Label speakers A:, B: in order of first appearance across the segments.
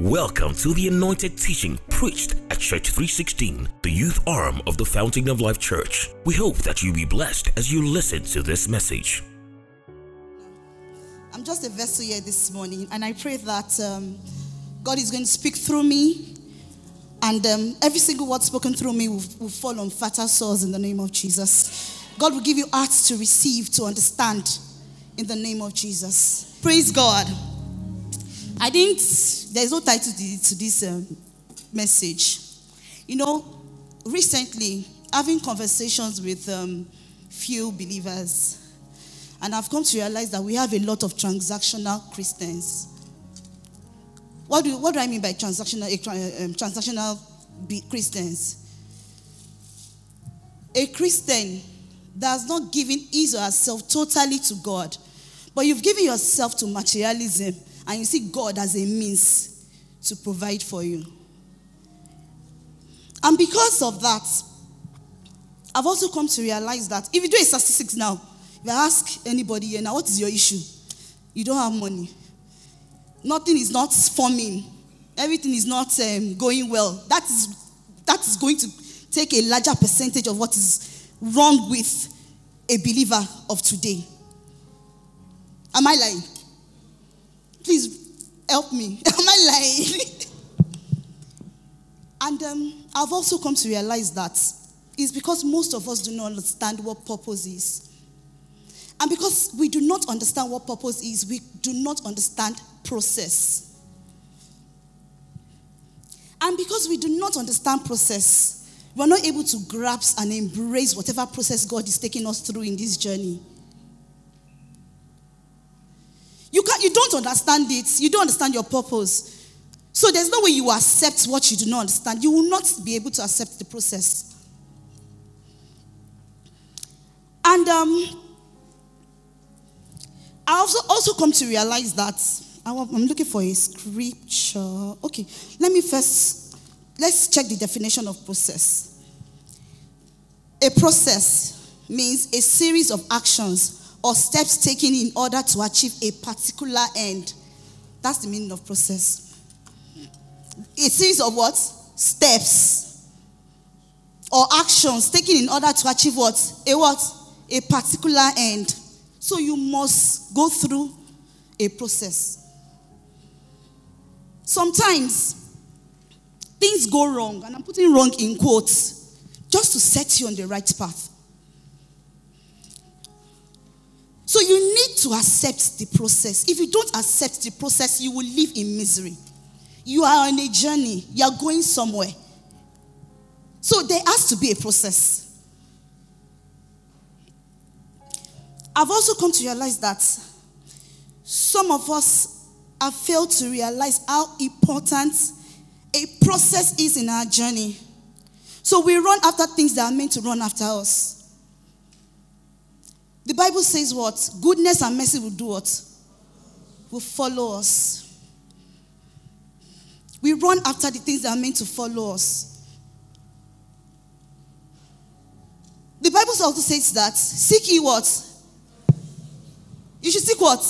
A: Welcome to the anointed teaching preached at Church 316, the youth arm of the Fountain of Life Church. We hope that you be blessed as you listen to this message.
B: I'm just a vessel here this morning, and I pray that um, God is going to speak through me, and um, every single word spoken through me will, will fall on fertile soils in the name of Jesus. God will give you hearts to receive, to understand in the name of Jesus. Praise God. I didn't, there's no title to, this um, message. You know, recently, having conversations with um, few believers, and I've come to realize that we have a lot of transactional Christians. What do, what do I mean by transactional, um, transactional Christians? A Christian that's not giving his or herself totally to God, but you've given yourself to materialism and you see God as a means to provide for you. And because of that, I've also come to realize that if you do a statistics now, if I ask anybody here now, what is your issue? You don't have money. Nothing is not forming. Everything is not um, going well. That is, that is going to take a larger percentage of what is wrong with a believer of today. Am I lying? Please help me. Am I lying? and um, I've also come to realize that it's because most of us do not understand what purpose is. And because we do not understand what purpose is, we do not understand process. And because we do not understand process, we're not able to grasp and embrace whatever process God is taking us through in this journey. You, don't understand it. You don't understand your purpose. So there's no way you accept what you do not understand. You will not be able to accept the process. And um, I also, also come to realize that I'm looking for a scripture. Okay, let me first let's check the definition of process. A process means a series of actions or steps taken in order to achieve a particular end. That's the meaning of process. A series of what? Steps or actions taken in order to achieve what? A what? A particular end. So you must go through a process. Sometimes things go wrong, and I'm putting wrong in quotes, just to set you on the right path. So you need to accept the process. If you don't accept the process, you will live in misery. You are on a journey, you are going somewhere. So there has to be a process. I've also come to realize that some of us have failed to realize how important a process is in our journey. So we run after things that are meant to run after us. Bible says what? Goodness and mercy will do what? Will follow us. We run after the things that are meant to follow us. The Bible also says that seek ye what? You should seek what?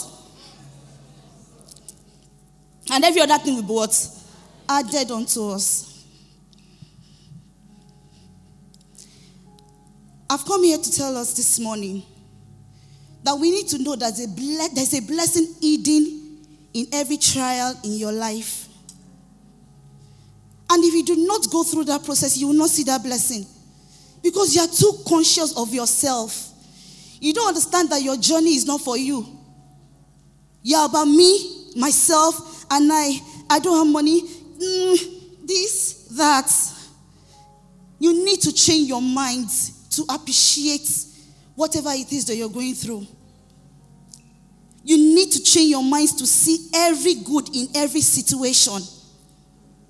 B: And every other thing will be what? Added unto us. I've come here to tell us this morning that we need to know that there's a blessing hidden in every trial in your life. And if you do not go through that process, you will not see that blessing because you are too conscious of yourself. You don't understand that your journey is not for you. You're about me, myself, and I. I don't have money. Mm, this, that. You need to change your mind to appreciate whatever it is that you're going through. You need to change your minds to see every good in every situation.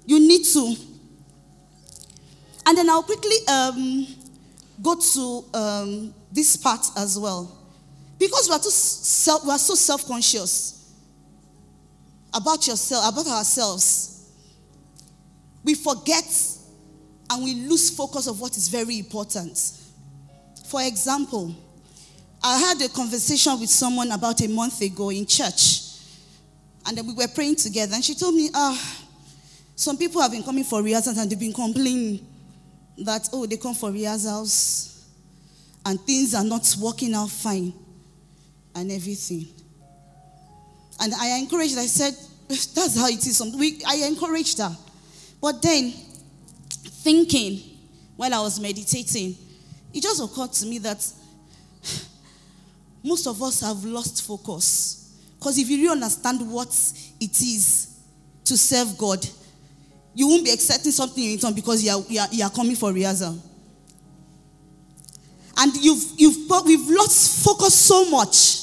B: You need to. And then I'll quickly um, go to um, this part as well. Because we are, too self, we are so self conscious about yourself, about ourselves, we forget and we lose focus of what is very important. For example, I had a conversation with someone about a month ago in church. And then we were praying together. And she told me, ah, Some people have been coming for rehearsals and they've been complaining that, oh, they come for rehearsals and things are not working out fine and everything. And I encouraged, I said, that's how it is. We, I encouraged her. But then, thinking while I was meditating, it just occurred to me that most of us have lost focus. Because if you really understand what it is to serve God, you won't be accepting something in return because you are, you are, you are coming for rehearsal. And you've, you've, we've lost focus so much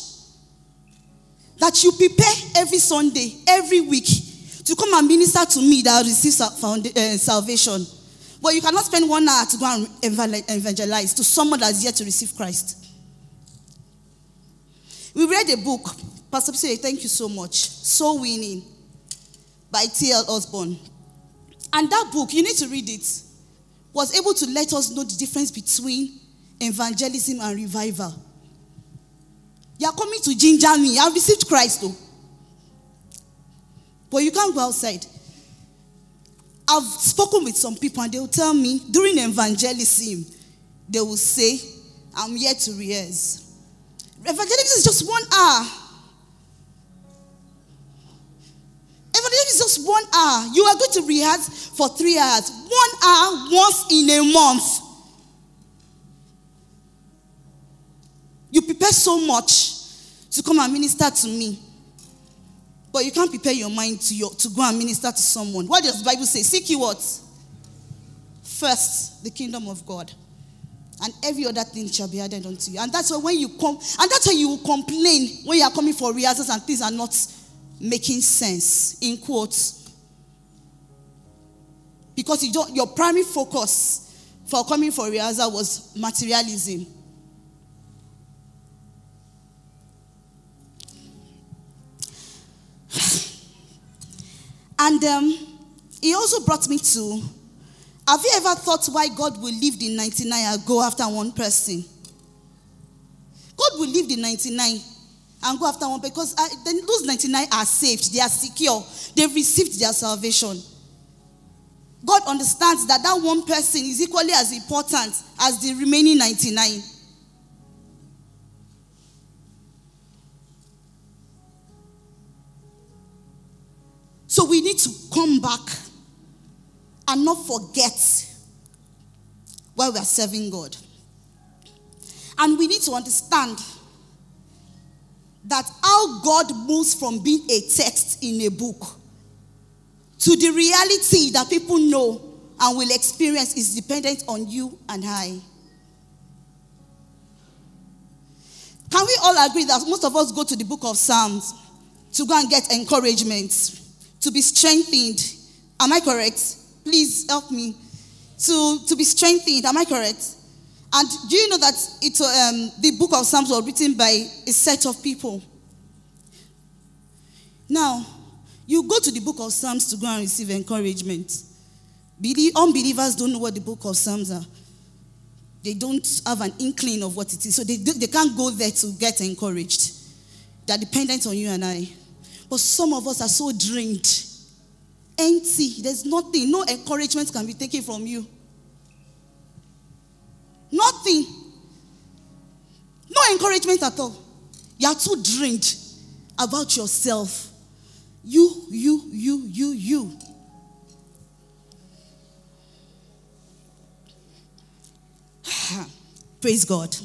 B: that you prepare every Sunday, every week to come and minister to me that I receive uh, salvation. But you cannot spend one hour to go and evangelize to someone that is yet to receive Christ. We read a book, Pastor P. thank you so much, Soul Winning by T.L. Osborn. And that book, you need to read it, was able to let us know the difference between evangelism and revival. You are coming to ginger me. I've received Christ though. But you can't go outside. I've spoken with some people and they will tell me during evangelism, they will say, I'm here to rehearse. Evangelism is just one hour. Evangelism is just one hour. You are going to rehearse for three hours. One hour once in a month. You prepare so much to come and minister to me. But you can't prepare your mind to, your, to go and minister to someone. What does the Bible say? Seek you what? First, the kingdom of God. And every other thing shall be added unto you. And that's why when you come, and that's why you complain when you are coming for rehearsals and things are not making sense, in quotes. Because you don't, your primary focus for coming for rehearsal was materialism. And um, he also brought me to have you ever thought why God will leave the 99 and go after one person? God will leave the 99 and go after one because uh, those 99 are saved, they are secure, they've received their salvation. God understands that that one person is equally as important as the remaining 99. So we need to come back and not forget why we are serving God. And we need to understand that how God moves from being a text in a book to the reality that people know and will experience is dependent on you and I. Can we all agree that most of us go to the book of Psalms to go and get encouragement? To be strengthened. Am I correct? Please help me. To, to be strengthened. Am I correct? And do you know that it, um, the book of Psalms was written by a set of people? Now, you go to the book of Psalms to go and receive encouragement. Unbelievers don't know what the book of Psalms are. They don't have an inkling of what it is. So they, they can't go there to get encouraged. They're dependent on you and I. But some of us are so drained, empty. There's nothing, no encouragement can be taken from you. Nothing. No encouragement at all. You are too drained about yourself. You, you, you, you, you. Praise God.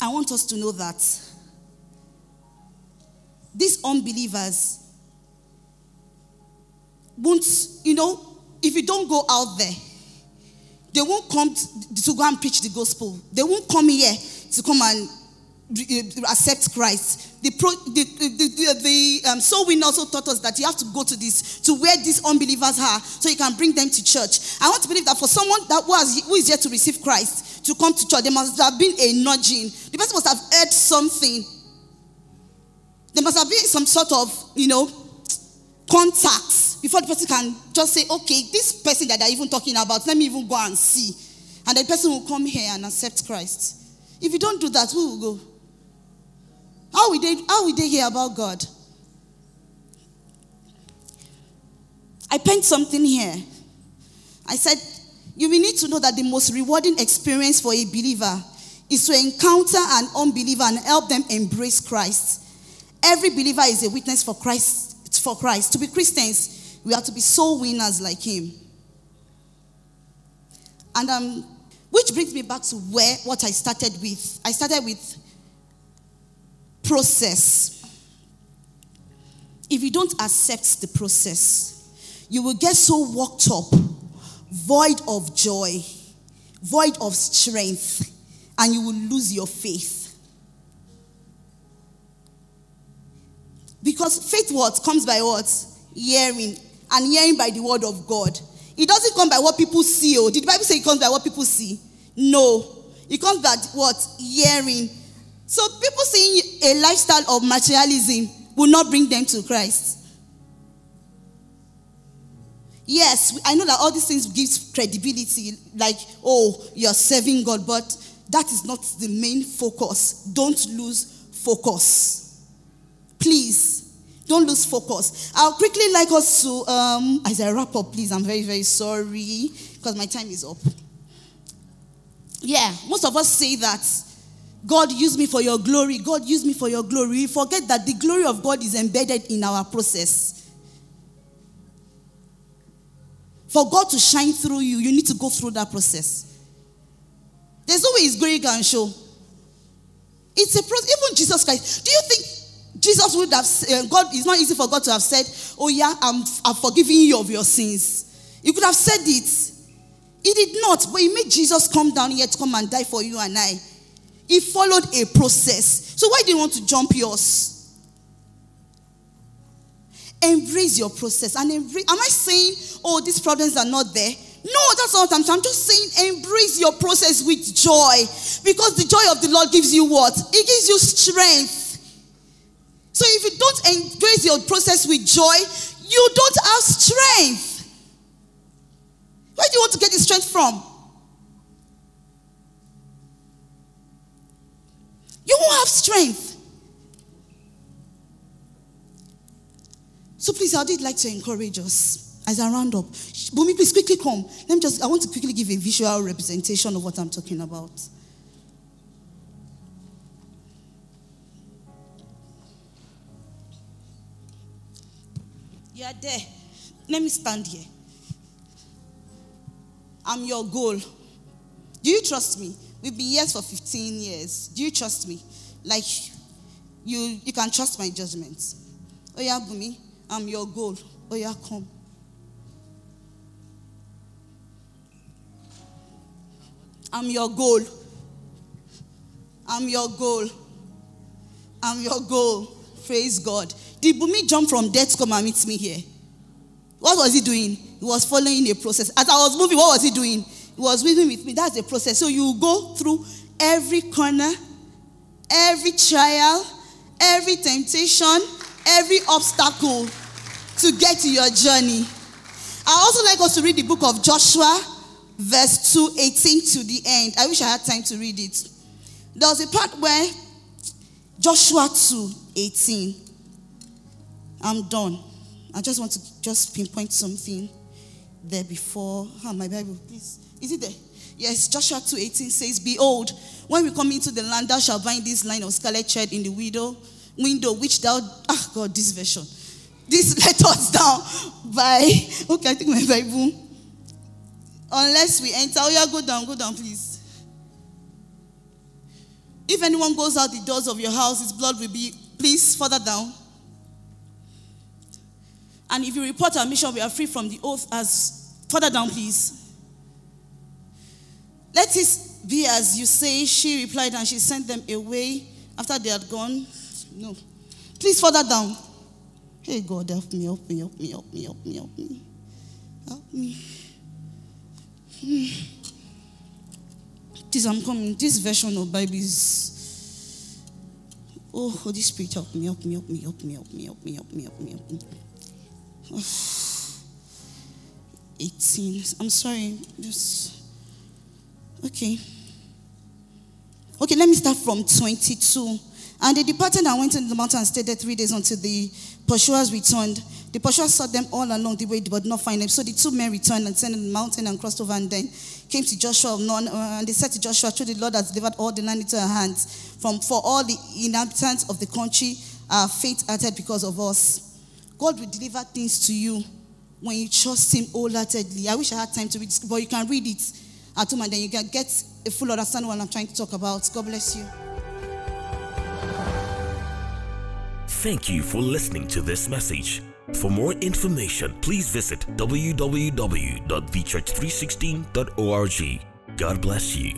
B: I want us to know that these unbelievers won't, you know, if you don't go out there, they won't come to, go and preach the gospel. They won't come here to come and accept Christ. The, pro, the, the, the, um, soul also taught us that you have to go to this, to where these unbelievers are, so you can bring them to church. I want to believe that for someone that was who is yet to receive Christ to come to church, there must have been a nudging. The person must have heard something there must have been some sort of, you know, contacts before the person can just say, okay, this person that they're even talking about, let me even go and see. And the person will come here and accept Christ. If you don't do that, who will go? How will they, how will they hear about God? I penned something here. I said, You will need to know that the most rewarding experience for a believer is to encounter an unbeliever and help them embrace Christ. Every believer is a witness for Christ. For Christ. To be Christians, we have to be soul winners like him. And um, which brings me back to where what I started with. I started with process. If you don't accept the process, you will get so worked up, void of joy, void of strength, and you will lose your faith. Because faith what comes by what? Hearing. And hearing by the word of God. It doesn't come by what people see. Oh, did the Bible say it comes by what people see? No. It comes by what? Hearing. So people seeing a lifestyle of materialism will not bring them to Christ. Yes, I know that all these things give credibility, like, oh, you're serving God, but that is not the main focus. Don't lose focus. Please, don't lose focus. I'll quickly like us to, um, as I wrap up, please, I'm very, very sorry because my time is up. Yeah, most of us say that God use me for your glory. God use me for your glory. We forget that the glory of God is embedded in our process. For God to shine through you, you need to go through that process. There's no way His glory can show. It's a process. Even Jesus Christ. Do you think Jesus would have, uh, God, it's not easy for God to have said, Oh, yeah, I'm, I'm forgiving you of your sins. He could have said it. He did not, but He made Jesus come down here to come and die for you and I. He followed a process. So why do you want to jump yours? Embrace your process. And embrace, am I saying, oh, these problems are not there? No, that's not what I'm saying. I'm just saying embrace your process with joy. Because the joy of the Lord gives you what? It gives you strength. So if you don't embrace your process with joy, you don't have strength. Where do you want to get the strength from? You won't have strength. So please, I did like to encourage us as I round up. Bumi, please quickly come. Let me just, I want to quickly give a visual representation of what I'm talking about. There. Let me stand here. I'm your goal. Do you trust me? We've been here for 15 years. Do you trust me? Like, you, you can trust my judgment. Oh, yeah, Bumi, I'm your goal. Oh, yeah, come. I'm your goal. I'm your goal. I'm your goal. Praise God. Did Bumi jump from death to come and meet me here? What was he doing? He was following a process. As I was moving, what was he doing? He was moving with me. That's the process. So you go through every corner, every trial, every temptation, every obstacle to get to your journey. I also like us to read the book of Joshua, verse 2, 18 to the end. I wish I had time to read it. There was a part where Joshua 2, 18. I'm done. I just want to just pinpoint something there before. Oh, my Bible, please. Is it there? Yes, Joshua 2.18 says, Behold, when we come into the land, thou shalt find this line of scarlet thread in the window, window which thou, ah, God, this version. This let us down by, okay, I think my Bible. Unless we enter, oh yeah, go down, go down, please. If anyone goes out the doors of your house, his blood will be, please, further down. And if you report our mission, we are free from the oath as, further down, please. Let it be as you say, she replied, and she sent them away after they had gone. No. Please, further down. Hey, God, help me, help me, help me, help me, help me, help me. Help me. Hmm. This, I'm coming. This version of Bible is. Oh, Holy Spirit, help me, help me, help me, help me, help me, help me, help me, help me, help me. Oh. 18. I'm sorry. Just. Okay. Okay, let me start from 22. And they departed and went into the mountain and stayed there three days until the pursuers returned. The pursuers sought them all along the way, but not find them. So the two men returned and descended the mountain and crossed over, and then came to Joshua of Nun, uh, and they said to Joshua, "Truly, the Lord has delivered all the land into our hands. From for all the inhabitants of the country are faint-hearted because of us. God will deliver things to you when you trust Him wholeheartedly. I wish I had time to read this, but you can read it at home, and then you can get a full understanding of what I'm trying to talk about. God bless you.
A: Thank you for listening to this message. For more information, please visit www.thechurch316.org. God bless you.